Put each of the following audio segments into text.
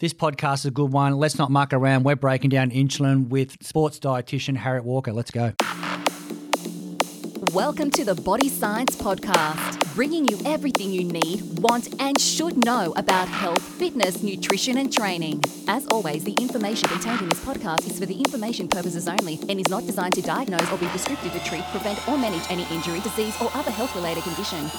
This podcast is a good one. Let's not muck around. We're breaking down insulin with sports dietitian Harriet Walker. Let's go. Welcome to the Body Science Podcast, bringing you everything you need, want, and should know about health, fitness, nutrition, and training. As always, the information contained in this podcast is for the information purposes only and is not designed to diagnose or be prescriptive to treat, prevent, or manage any injury, disease, or other health related condition.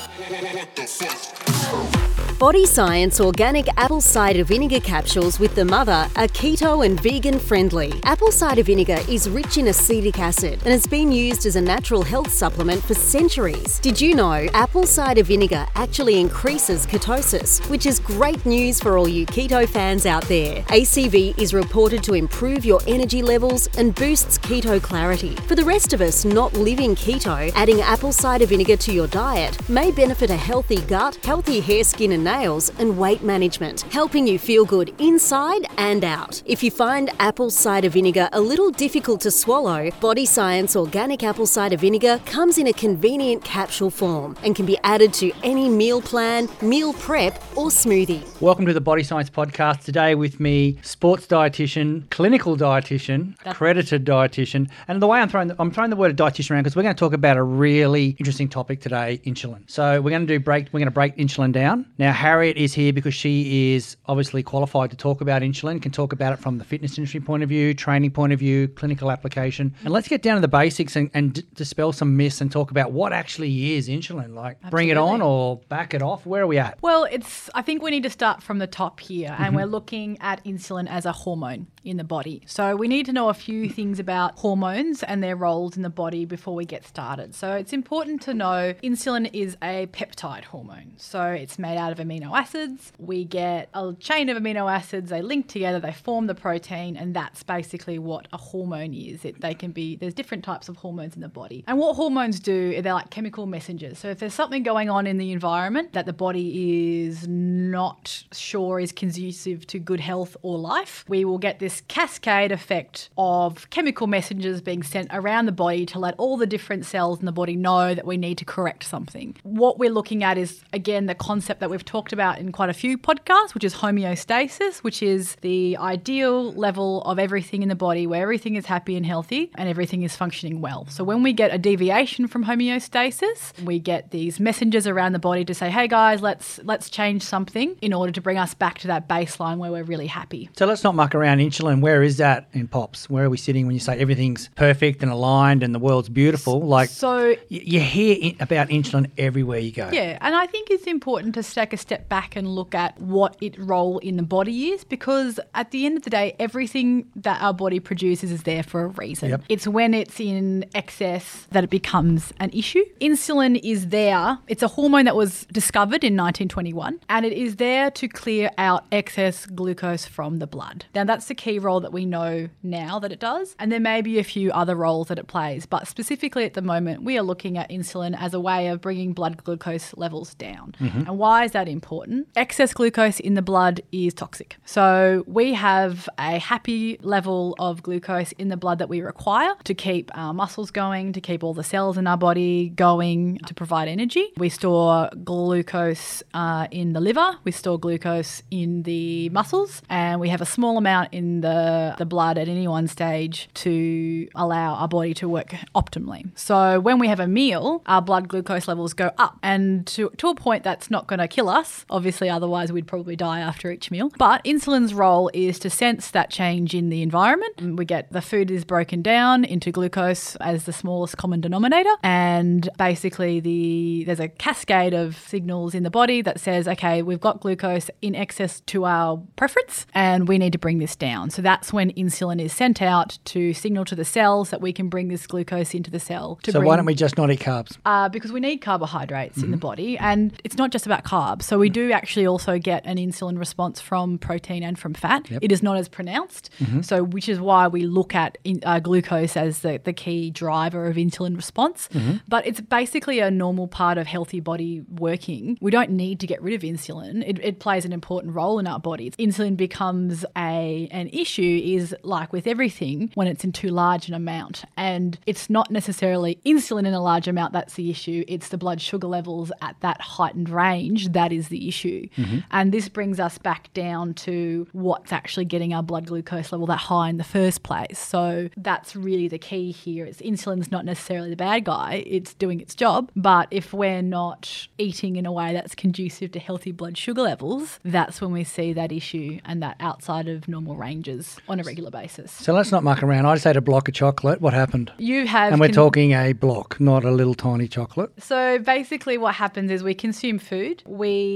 Body Science organic apple cider vinegar capsules with the mother are keto and vegan friendly. Apple cider vinegar is rich in acetic acid and has been used as a natural health supplement for centuries. Did you know apple cider vinegar actually increases ketosis, which is great news for all you keto fans out there? ACV is reported to improve your energy levels and boosts keto clarity. For the rest of us not living keto, adding apple cider vinegar to your diet may benefit a healthy gut, healthy hair, skin, and nails, and weight management, helping you feel good inside and out. If you find apple cider vinegar a little difficult to swallow, Body Science Organic Apple Cider Vinegar comes in a convenient capsule form and can be added to any meal plan, meal prep, or smoothie. Welcome to the Body Science Podcast. Today with me, sports dietitian, clinical dietitian, accredited dietitian, and the way I'm throwing the, I'm throwing the word dietitian around because we're going to talk about a really interesting topic today, insulin. So we're going to do break. We're going to break insulin down. Now Harriet is here because she is obviously qualified to talk about insulin. Can talk about it from the fitness industry point of view, training point of view, clinical application, and let's get down to the basics and, and d- dispel some myths and talk about what actually is insulin. Like bring it on or back it off. Where are we at? Well, it's. I think we need to start from the top here, Mm-hmm. and we're looking at insulin as a hormone in the body. So we need to know a few things about hormones and their roles in the body before we get started. So it's important to know insulin is a peptide hormone. So it's made out of amino acids. We get a chain of amino acids. They link together. They form the protein, and that's basically what a hormone is. It, they can be. There's different types of hormones in the body, and what hormones do, they're like chemical messengers. So if there's something going on in the environment that the body is not sure is conducive to good health or life, we will get this cascade effect of chemical messengers being sent around the body to let all the different cells in the body know that we need to correct something. What we're looking at is, again, the concept that we've talked about in quite a few podcasts, which is homeostasis, which is the ideal level of everything in the body where everything is happy and healthy and everything is functioning well. So when we get a deviation from homeostasis, we get these messengers around the body to say, "Hey guys, let's let's change something in order to bring us back to that baseline where we're really happy." So let's not muck around insulin. Where is that in pops? Where are we sitting when you say everything's perfect and aligned and the world's beautiful? Like So you hear about insulin everywhere you go. Yeah, and I think it's important to take a step back and look at what its role in the body is because at the end of the day, everything that our body produces is there for a reason. Yep. It's when it's in excess that it becomes an issue. Insulin is there, it's a hormone that was discovered in 1921, and it is there to clear out excess glucose from the blood. Now, that's the key role that we know now that it does, and there may be a few other roles that it plays, but specifically at the moment, we are looking at insulin as a way of bringing blood glucose levels down. Mm-hmm. And why is that important? Excess glucose in the blood is toxic. So we have a happy level of glucose in the blood that we require to keep our muscles going, to keep all the cells in our body going, to provide energy. We store glucose uh, in the liver, we store glucose in the muscles, and we have a small amount in the, the blood at any one stage to allow our body to work optimally. So when we have a meal, our blood glucose levels go up, and to, to a point that's not going to kill us. Obviously, otherwise we'd probably die after each meal. But insulin's role is to sense that change in the environment. We get the food is broken down into glucose as the smallest common denominator, and basically the there's a cascade of signals in the body that says, okay, we've got glucose in excess to our preference, and we need to bring this down. So that's when insulin is sent out to signal to the cells that we can bring this glucose into the cell. To So bring, why don't we just not eat carbs? uh, because we need carbohydrates in the Mm-hmm. body, and it's not just about carbs. So we do actually also get an insulin response from protein and from fat. It is not as pronounced, Mm-hmm. so which is why we look at in, uh, glucose as the, the key driver of insulin response. Mm-hmm. But it's basically a normal part of healthy body working. We don't need to get rid of insulin. It, it plays an important role in our bodies. Insulin becomes a an issue is like with everything when it's in too large an amount, and it's not necessarily insulin in a large amount that's the issue. It's the blood sugar levels at that heightened range that is is the issue. Mm-hmm. And this brings us back down to what's actually getting our blood glucose level that high in the first place. So that's really the key here. It's insulin's not necessarily the bad guy, it's doing its job. But if we're not eating in a way that's conducive to healthy blood sugar levels, that's when we see that issue and that outside of normal ranges on a regular basis. So let's not muck around. I just ate a block of chocolate. What happened? You have And we're con- talking a block, not a little tiny chocolate. So basically, what happens is we consume food, we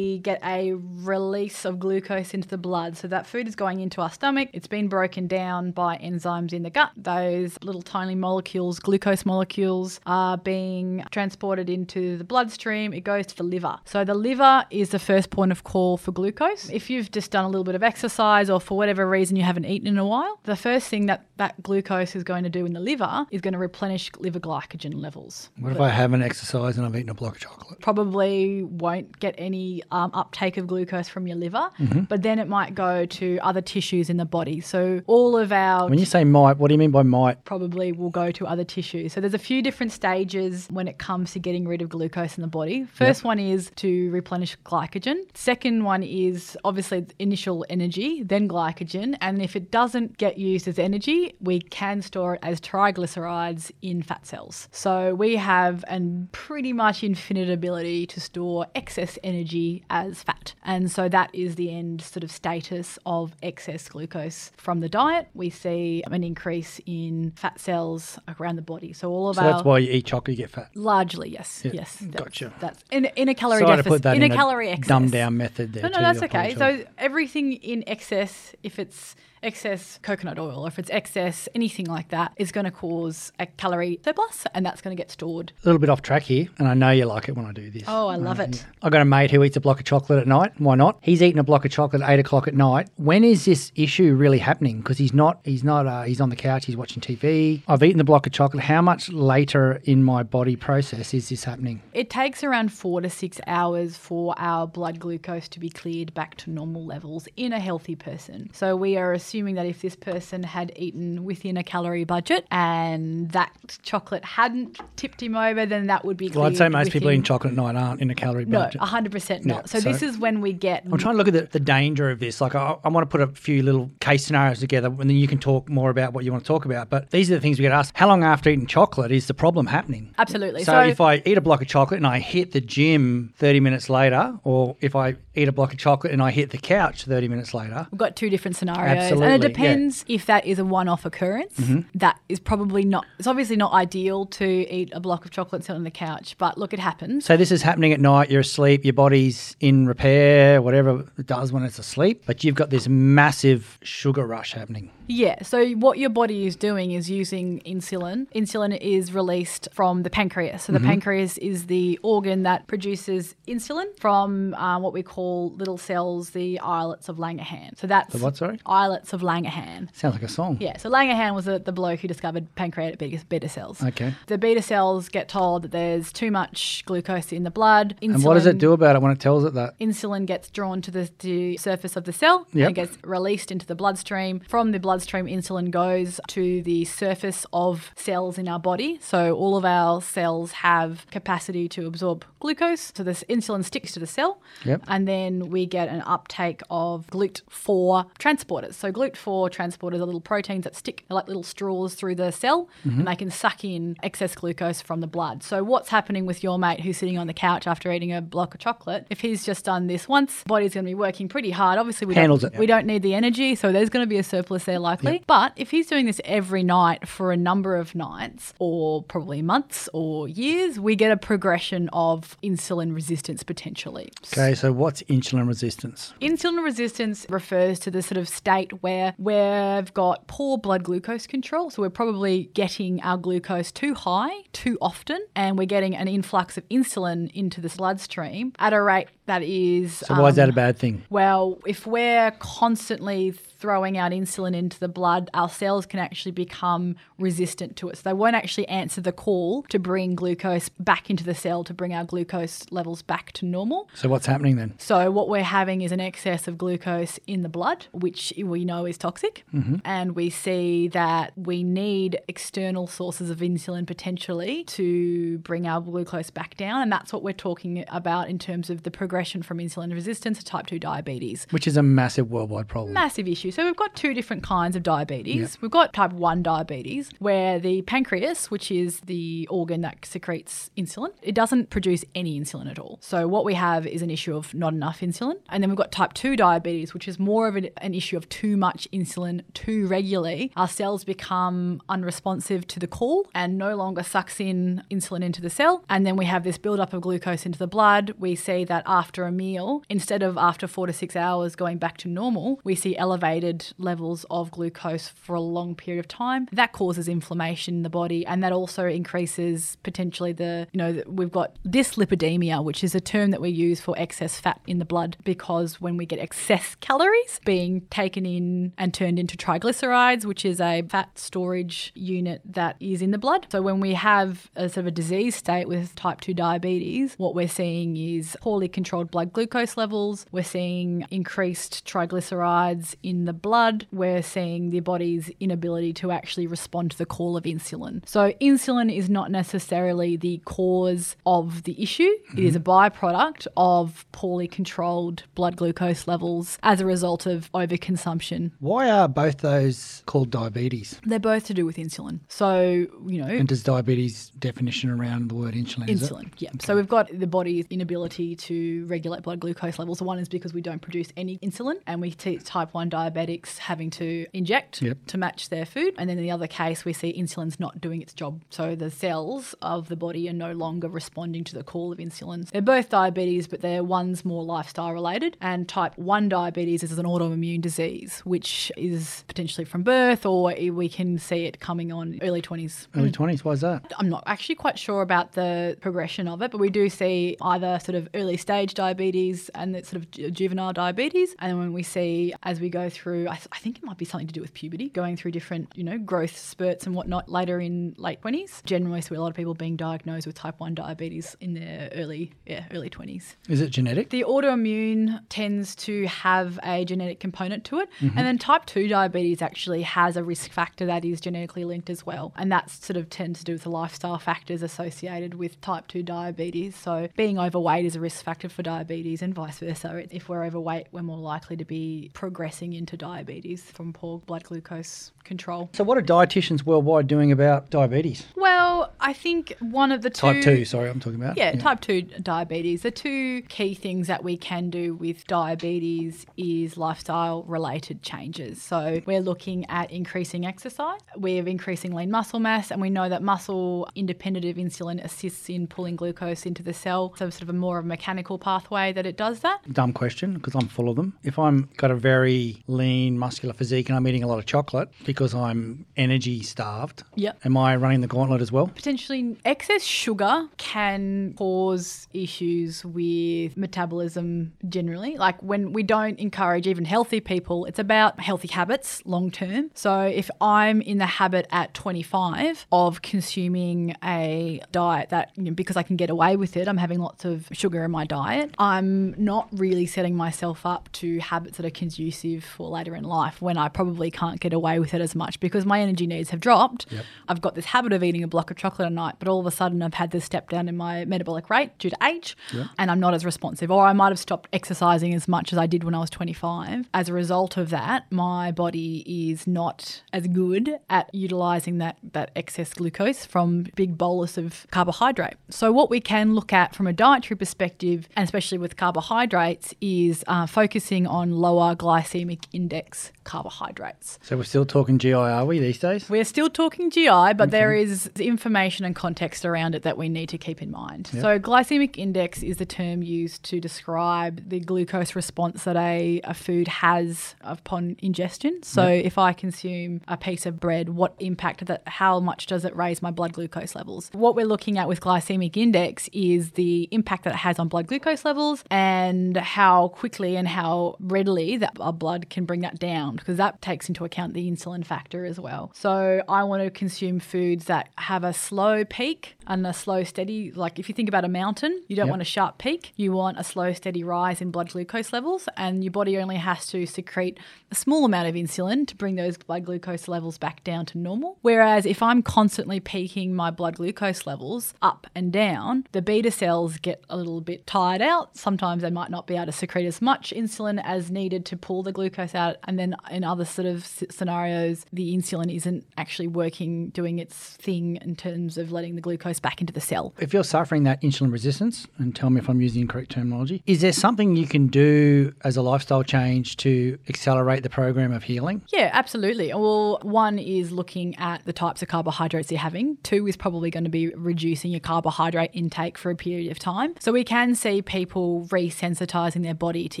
get a release of glucose into the blood. So that food is going into our stomach, it's been broken down by enzymes in the gut. Those little tiny molecules, glucose molecules, are being transported into the bloodstream. It goes to the liver. So the liver is the first point of call for glucose. If you've just done a little bit of exercise or for whatever reason you haven't eaten in a while, the first thing that that glucose is going to do in the liver is going to replenish liver glycogen levels What if I haven't exercised and I've eaten a block of chocolate? probably won't get any um, uptake of glucose from your liver, but then it might go to other tissues in the body. So all of our When you say might, what do you mean by might? probably will go to other tissues. So there's a few different stages when it comes to getting rid of glucose in the body. First one is to replenish glycogen. Second one is obviously initial energy, then glycogen, and if it doesn't get used as energy, we can store it as triglycerides in fat cells. So we have a pretty much infinite ability to store excess energy as fat. And so that is the end sort of status of excess glucose from the diet. We see an increase in fat cells around the body. So all of So our that's why you eat chocolate, you get fat. largely yes, yes, that's, gotcha. That's in, in a calorie Sorry to deficit, put that in, in, a calorie excess. dumbed down method there. No, no, too, that's okay. So everything in excess, if it's excess coconut oil or if it's excess anything like that, is going to cause a calorie surplus, and that's going to get stored. a little bit off track here, and I know you like it when I do this. Oh, I love it. I got a mate who eats a block of chocolate at night. Why not? He's eating a block of chocolate at eight o'clock at night. When is this issue really happening? Because he's not. He's not. Uh, he's on the couch. He's watching TV. I've eaten the block of chocolate. How much later in my body process is this happening? It takes around four to six hours for our blood glucose to be cleared back to normal levels in a healthy person. So we are assuming that if this person had eaten within a calorie budget and that chocolate hadn't tipped him over, then that would be Well, I'd say most people within- eating chocolate at night aren't in a calorie budget. No, budget. 100% not. Yeah, so, so- this is when we get. I'm trying to look at the, the danger of this. Like, I, I want to put a few little case scenarios together, and then you can talk more about what you want to talk about. But these are the things we get asked. How long after eating chocolate is the problem happening? Absolutely. So, So, if I eat a block of chocolate and I hit the gym 30 minutes later, or if I eat a block of chocolate and I hit the couch 30 minutes later, We've got two different scenarios. Absolutely, and it yeah. Mm-hmm. depends if that is a one off occurrence. That is probably not, it's obviously not ideal to eat a block of chocolate sitting on the couch, but look, it happens. so this is happening at night, you're asleep, your body's in repair, whatever it does when it's asleep, but you've got this massive sugar rush happening. Yeah. So what your body is doing is using insulin. Insulin is released from the pancreas. Mm-hmm. So the pancreas is the organ that produces insulin from uh, what we call little cells, the islets of Langerhans. So that's The what, sorry? islets of Langerhans. Sounds like a song. Yeah, so Langerhans was the, the bloke who discovered pancreatic beta, beta cells. Okay. The beta cells get told that there's too much glucose in the blood. Insulin, And what does it do about it when it tells it that? Insulin gets drawn to the, the surface of the cell Yep. and gets released into the bloodstream. From the bloodstream, insulin goes to the surface of cells in our body. So all of our cells have capacity to absorb glucose. So this insulin sticks to the cell. Yep. And then we get an uptake of GLUT4 transporters. So GLUT4 transporters are little proteins that stick like little straws through the cell Mm-hmm. and they can suck in excess glucose from the blood. So what's happening with your mate who's sitting on the couch after eating a block of chocolate? If he's just done this once, body's going to be working pretty hard. Obviously, we Handles don't, it. we don't need the energy, so there's going to be a surplus there likely. But if he's doing this every night for a number of nights or probably months or years, we get a progression of insulin resistance potentially. Okay, so what's insulin resistance? Insulin resistance refers to the sort of state where we've got poor blood glucose control. So we're probably getting our glucose too high too often, and we're getting an influx of insulin into the bloodstream at a rate that is. So why is that um, a bad thing? well, if we're constantly throwing out insulin into the blood, our cells can actually become resistant to it. So they won't actually answer the call to bring glucose back into the cell to bring our glucose levels back to normal. So what's happening then? So what we're having is an excess of glucose in the blood, which we know is toxic, and we see that we need external sources of insulin potentially to bring our glucose back down, and that's what we're talking about in terms of the progression progression from insulin resistance to type 2 diabetes. Which is a massive worldwide problem. Massive issue. So we've got two different kinds of diabetes. We've got type 1 diabetes, where the pancreas, which is the organ that secretes insulin, it doesn't produce any insulin at all. So what we have is an issue of not enough insulin. And then we've got type 2 diabetes, which is more of an, an issue of too much insulin too regularly. Our cells become unresponsive to the call and no longer sucks in insulin into the cell. And then we have this buildup of glucose into the blood. We see that after a meal, instead of after four to six hours going back to normal, we see elevated levels of glucose for a long period of time. That causes inflammation in the body and that also increases potentially the, you know, we've got dyslipidemia, which is a term that we use for excess fat in the blood because when we get excess calories being taken in and turned into triglycerides, which is a fat storage unit that is in the blood. So when we have a sort of a disease state with type 2 diabetes, what we're seeing is poorly controlled blood glucose levels. We're seeing increased triglycerides in the blood. We're seeing the body's inability to actually respond to the call of insulin. So insulin is not necessarily the cause of the issue. It is a byproduct of poorly controlled blood glucose levels as a result of overconsumption. Why are both those called diabetes? They're both to do with insulin. So, you know, And does diabetes definition around the word insulin? is it? Insulin, yeah. So we've got the body's inability to regulate blood glucose levels. One is because we don't produce any insulin, and we see type 1 diabetics having to inject Yep. to match their food. And then in the other case, we see insulin's not doing its job. So the cells of the body are no longer responding to the call of insulin. They're both diabetes, but they're one's more lifestyle related. And type 1 diabetes is an autoimmune disease, which is potentially from birth, or we can see it coming on early 20s. Early mm. 20s, why is that? I'm not actually quite sure about the progression of it, but we do see either sort of early stage diabetes and that sort of juvenile diabetes. And when we see as we go through, I, th- I think it might be something to do with puberty, going through different, you know, growth spurts and whatnot later in late 20s. Generally, we see a lot of people being diagnosed with type 1 diabetes in their early, yeah, early 20s. Is it genetic? The autoimmune tends to have a genetic component to it. Mm-hmm. And then type 2 diabetes actually has a risk factor that is genetically linked as well. And that's sort of tends to do with the lifestyle factors associated with type 2 diabetes. So being overweight is a risk factor for diabetes and vice versa. If we're overweight, we're more likely to be progressing into diabetes from poor blood glucose control. So, what are dietitians worldwide doing about diabetes? Well, I think one of the two Type 2, sorry, I'm talking about. Yeah, type 2 diabetes. The two key things that we can do with diabetes is lifestyle related changes. So we're looking at increasing exercise, we're increasing lean muscle mass, and we know that muscle independent of insulin assists in pulling glucose into the cell. So sort of a more of a mechanical pathway that it does that. Dumb question because I'm full of them. If I'm got a very lean, muscular physique and I'm eating a lot of chocolate because I'm energy starved, Yep. am I running the gauntlet as well? Potentially, excess sugar can cause issues with metabolism generally. Like when we don't encourage even healthy people, it's about healthy habits long term. So if I'm in the habit at 25 of consuming a diet that, you know, because I can get away with it, I'm having lots of sugar in my diet, I'm not really setting myself up to habits that are conducive for later in life when I probably can't get away with it as much because my energy needs have dropped. I've got this habit of eating a block of chocolate a night, but all of a sudden I've had this step down in my metabolic rate due to age and I'm not as responsive. Or I might have stopped exercising as much as I did when I was 25. As a result of that, my body is not as good at utilizing that, that excess glucose from big bolus of carbohydrate. So what we can look at from a dietary perspective, and especially with carbohydrates, is uh, focusing on lower glycemic index carbohydrates. So, we're still talking GI, are we, these days? We're still talking GI, but there is information and context around it that we need to keep in mind. So, glycemic index is the term used to describe the glucose response that a, a food has upon ingestion. So, if I consume a piece of bread, what impact that, how much does it raise my blood glucose levels? What we're looking at with glycemic index is the impact that it has on blood glucose levels and how quickly and how readily that our blood can bring that down because that takes into account the insulin factor as well. So I want to consume foods that have a slow peak and a slow steady like if you think about a mountain, you don't Yep. want a sharp peak. You want a slow steady rise in blood glucose levels and your body only has to secrete a small amount of insulin to bring those blood glucose levels back down to normal. Whereas if I'm constantly peaking my blood glucose levels up and down, the beta cells get a little bit tired out. Sometimes they might not be able to secrete as much insulin as needed to pull the glucose out. And then in other sort of scenarios, the insulin isn't actually working, doing its thing in terms of letting the glucose back into the cell. If you're suffering that insulin resistance, and tell me if I'm using incorrect terminology, is there something you can do as a lifestyle change to accelerate the program of healing? Yeah, absolutely. Well, one is looking at the types of carbohydrates you're having. Two is probably going to be reducing your carbohydrate intake for a period of time. So we can see people resensitizing their body to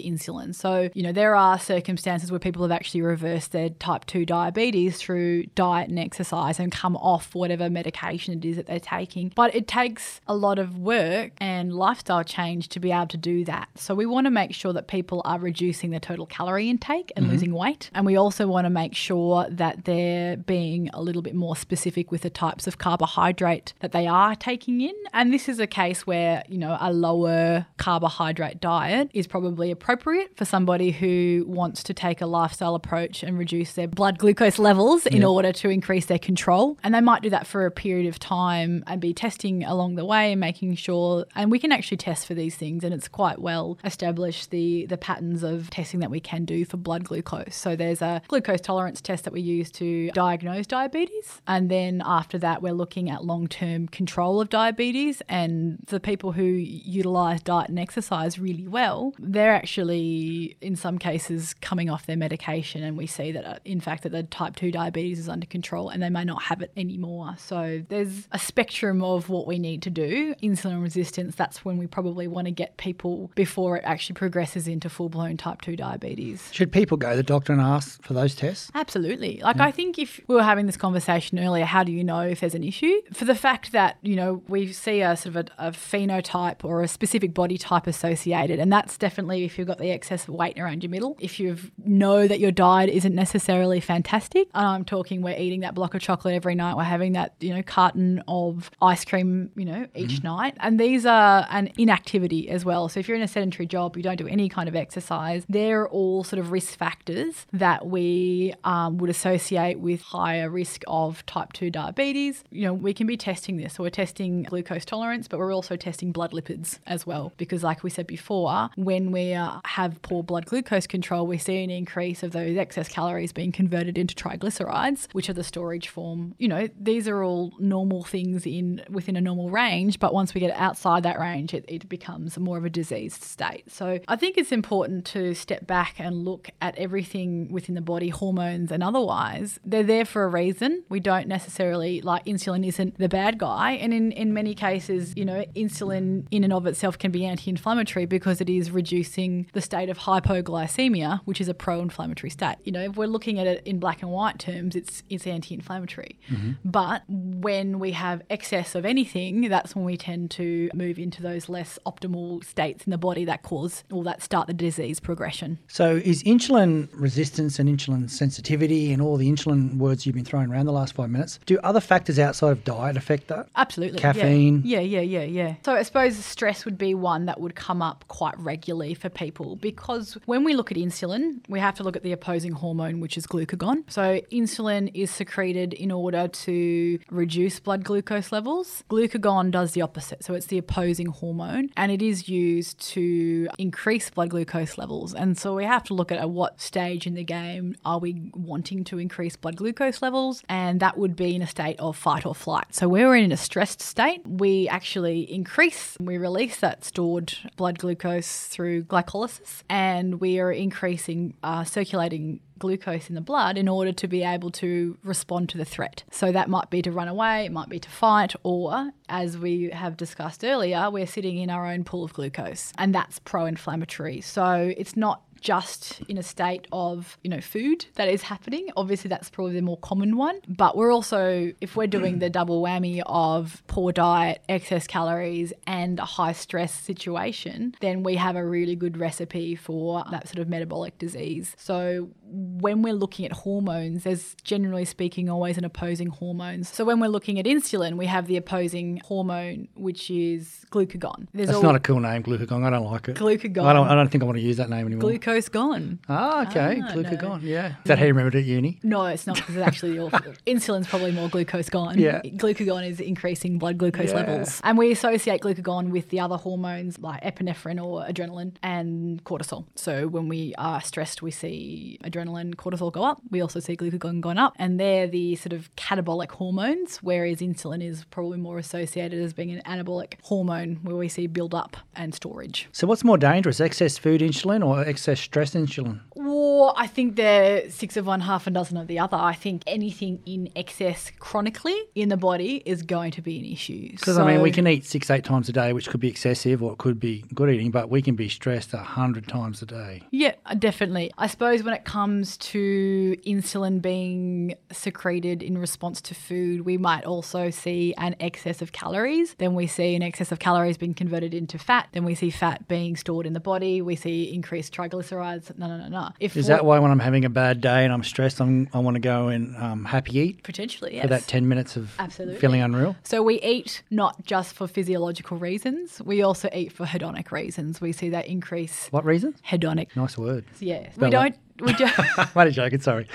insulin. So, you know, there are circumstances where people have actually reversed their type 2 diabetes through diet and exercise and come off whatever medication it is that they're taking. But it takes a lot of work and lifestyle change to be able to do that. So we want to make sure that people are reducing their total calorie intake and mm-hmm. losing weight. And we also want to make sure that they're being a little bit more specific with the types of carbohydrate that they are taking in. And this is a case where, you know, a lower carbohydrate diet is probably appropriate for somebody who wants to take a lifestyle approach and reduce their blood glucose levels in order to increase their control. And they might do that for a period of time and be testing along the way and making sure and we can actually test for these things and it's quite well established the the patterns of testing that we can do for blood glucose. So there's a glucose tolerance test that we use to diagnose diabetes and then after that we're looking at long-term control of diabetes and the people who utilize diet and exercise really well, they're actually in some cases coming off their medication and we see that uh, in fact that the type 2 diabetes is under control and they may not have it anymore. So there's a spectrum of what we need to do. Insulin resistance, that's when we probably want to get people before it actually progresses into full blown type 2 diabetes. Should people go to the doctor and ask for those tests? Absolutely. Like, yeah. I think if we were having this conversation earlier, how do you know if there's an issue? For the fact that, you know, we see a sort of a, a phenotype or a specific body type associated, and that's definitely if you've got the excess weight around your middle. If you know that your diet isn't necessarily fantastic, and I'm talking we're eating that block of chocolate every night, we're having that, you know, carton of ice cream, you know, each mm-hmm. night. And these are an inactivity as well. So if you're in a sedentary job, you don't do any kind of exercise, they're all sort of risk factors that we um, would associate with higher risk of type 2 diabetes. You know, we can be testing this. So we're testing glucose tolerance, but we're also testing blood lipids as well. Because, like we said before, when we uh, have poor blood glucose control, we see an increase of those excess calories being converted into triglycerides, which are the storage form. You know, these are all normal things in within a normal range, but once we get outside that range, it, it becomes more of a diseased state. So I think it's important to step back and look at everything within the body, hormones and otherwise. They're there for a reason. We don't necessarily like insulin isn't the bad guy. And in, in many cases, you know, insulin in and of itself can be anti inflammatory because it is reducing the state of hypoglycemia, which is a pro inflammatory state. You know, if we're looking at it in black and white terms, it's it's anti inflammatory. Mm-hmm. But when we have excess of anything, that's when we tend to move into those less optimal states in the body that cause or that start the disease progression. So, is insulin resistance and insulin sensitivity and all the insulin words you've been throwing around the last five minutes, do other factors outside of diet affect that? Absolutely. Caffeine? Yeah, yeah, yeah, yeah. yeah. So, I suppose stress would be one that would come up quite regularly for people because when we look at insulin, we have to look at the opposing hormone, which is glucagon. So, insulin is secreted in order to reduce blood glucose levels. Glucagon does the opposite. So, it's the opposing hormone and it is used to increase blood glucose levels. And so, we have to look at at what stage in the game are we wanting to increase blood glucose levels. And that would be in a state of fight or flight. So, we're in a stressed state, we actually increase, we release that stored blood glucose through glycolysis, and we are increasing uh, circulating glucose in the blood in order to be able to respond to the threat. So that might be to run away, it might be to fight, or as we have discussed earlier, we're sitting in our own pool of glucose, and that's pro inflammatory. So it's not just in a state of, you know, food that is happening. Obviously, that's probably the more common one. But we're also, if we're doing the double whammy of poor diet, excess calories, and a high stress situation, then we have a really good recipe for that sort of metabolic disease. So when we're looking at hormones, there's generally speaking always an opposing hormone. So when we're looking at insulin, we have the opposing hormone, which is glucagon. There's That's al- not a cool name, glucagon. I don't like it. Glucagon. I don't. I don't think I want to use that name anymore. glucose gone. ah, okay. Ah, glucagon. Yeah. Is that how you remembered it at uni? No, it's not because it's actually your insulin's probably more glucose gone. Yeah. Glucagon is increasing blood glucose Yeah. levels. And we associate glucagon with the other hormones like epinephrine or adrenaline and cortisol. So when we are stressed, we see adrenaline, cortisol go up. We also see glucagon going up. And they're the sort of catabolic hormones, whereas insulin is probably more associated as being an anabolic hormone where we see build up and storage. So what's more dangerous, excess food insulin or excess stress insulin? Well, I think they're six of one, half a dozen of the other. I think anything in excess chronically in the body is going to be an issue. Because I mean, we can eat six, eight times a day, which could be excessive or it could be good eating, but we can be stressed a hundred times a day. Yeah, definitely. I suppose when it comes to insulin being secreted in response to food, we might also see an excess of calories. Then we see an excess of calories being converted into fat. Then we see fat being stored in the body. We see increased triglycerides. No, no, no, no. If Is that why when I'm having a bad day and I'm stressed, I'm, I want to go and um, happy eat potentially yes. for that 10 minutes of Absolutely. feeling unreal? So we eat not just for physiological reasons, we also eat for hedonic reasons. We see that increase What reason? hedonic. Nice word. Yeah. Spell We don't we don't Mighty joking, sorry.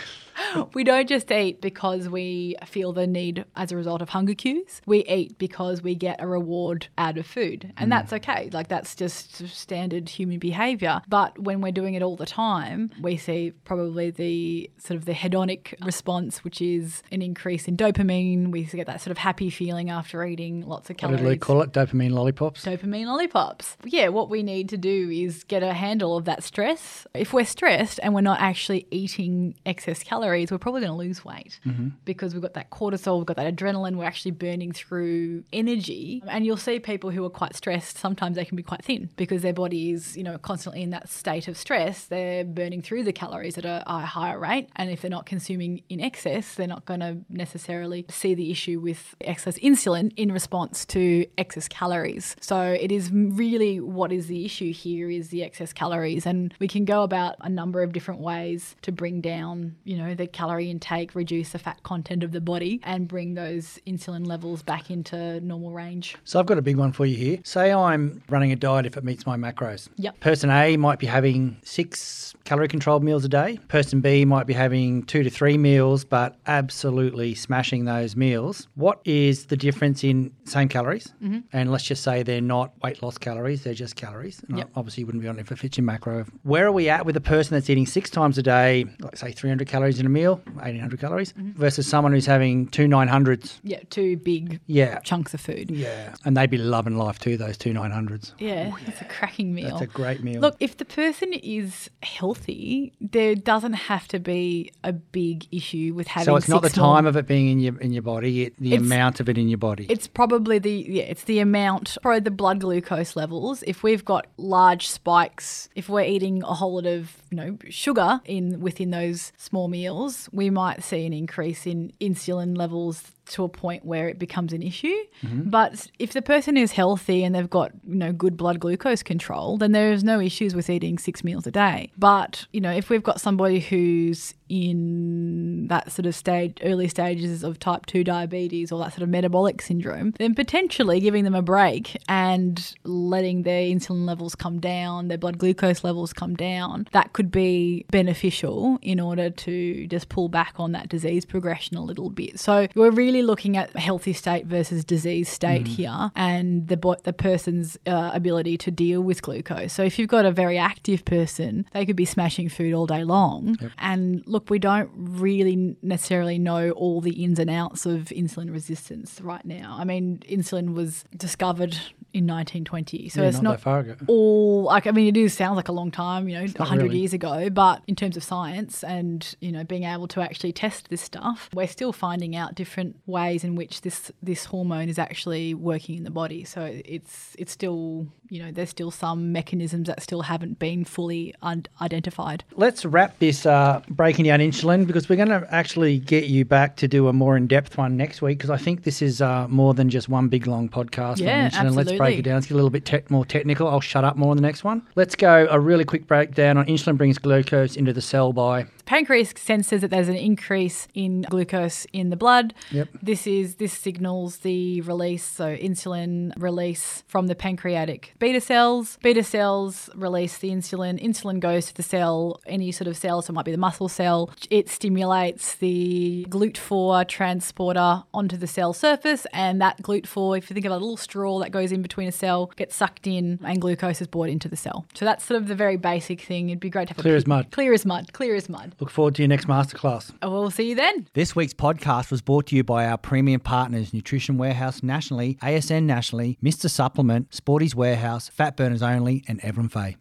we don't just eat because we feel the need as a result of hunger cues. We eat because we get a reward out of food. And that's mm. okay. Like that's just standard human behavior. But when we're doing it all the time, we see probably the sort of the hedonic response, which is an increase in dopamine. We get that sort of happy feeling after eating lots of calories. What did Luke call it? Dopamine lollipops? dopamine lollipops. Yeah, what we need to do is get a handle of that stress. If we're stressed and we're not actually eating excess calories, we're probably going to lose weight mm-hmm. because we've got that cortisol, we've got that adrenaline, we're actually burning through energy. And you'll see people who are quite stressed, sometimes they can be quite thin because their body is, you know, constantly in that state of stress. They're burning through the calories at a, a higher rate. And if they're not consuming in excess, they're not going to necessarily see the issue with excess insulin in response to excess calories. So it is really what is the issue here is the excess calories. And we can go about a number of different ways to bring down, you know, the calorie intake, reduce the fat content of the body, and bring those insulin levels back into normal range. So I've got a big one for you here. Say I'm running a diet if it meets my macros. Yep. Person A might be having six calorie controlled meals a day. Person B might be having two to three meals, but absolutely smashing those meals. What is the difference in same calories? Mm-hmm. And let's just say they're not weight loss calories, they're just calories. And Yep. Obviously, you wouldn't be on it if it fits your macro. Where are we at with a person that's eating six times a day, like say 300 calories in a meal, 1800 calories, Mm-hmm. versus someone who's having two 900s? Yeah, two big Yeah. chunks of food. Yeah. And they'd be loving life too, those two 900s. Yeah, it's a cracking meal. That's a great meal. Look, if the person is healthy, there doesn't have to be a big issue with having. so it's not the time of it being in your in your body, it, the It's- amount of it in your body. It's probably the yeah, it's the amount, probably the blood glucose levels. If we've got large spikes, if we're eating a whole lot of you know sugar in within those small meals, we might see an increase in insulin levels to a point where it becomes an issue. Mm-hmm. But if the person is healthy and they've got you know good blood glucose control, then there is no issues with eating six meals a day. But you know if we've got somebody who's in that sort of stage, early stages of type 2 diabetes or that sort of metabolic syndrome, then potentially giving them a break and letting their insulin levels come down, their blood glucose levels come down, that could be beneficial in order to just pull back on that disease progression a little bit. So we're really looking at healthy state versus disease state here and the, bo- the person's uh, ability to deal with glucose. So if you've got a very active person, they could be smashing food all day long. And look, we don't really necessarily know all the ins and outs of insulin resistance right now. I mean, insulin was discovered in 1920, so Yeah, it's not not that far ago. all like I mean, it is sounds like a long time, you know, not 100 really. years ago. But in terms of science and you know being able to actually test this stuff, we're still finding out different ways in which this this hormone is actually working in the body. So it's it's still you know there's still some mechanisms that still haven't been fully un- identified. Let's wrap this uh, breaking down insulin because we're going to actually get you back to do a more in depth one next week because I think this is uh, more than just one big long podcast Yeah, on insulin. Let's break it down. Let's get a little bit tech more technical. I'll shut up more in the next one. Let's go a really quick breakdown on insulin brings glucose into the cell by pancreas senses that there's an increase in glucose in the blood. Yep. This is this signals the release, so insulin release from the pancreatic beta cells. Beta cells release the insulin. Insulin goes to the cell, any sort of cell, so it might be the muscle cell. It stimulates the GLUT4 transporter onto the cell surface, and that GLUT4, if you think of a little straw that goes in between a cell, gets sucked in, and glucose is brought into the cell. So that's sort of the very basic thing. It'd be great to have a Clear as mud. Clear as mud. Clear as mud. Look forward to your next masterclass. Oh, We'll see you then. This week's podcast was brought to you by our premium partners Nutrition Warehouse nationally, ASN nationally, Mr. Supplement, Sporty's Warehouse, Fat Burners Only, and Evran Fay.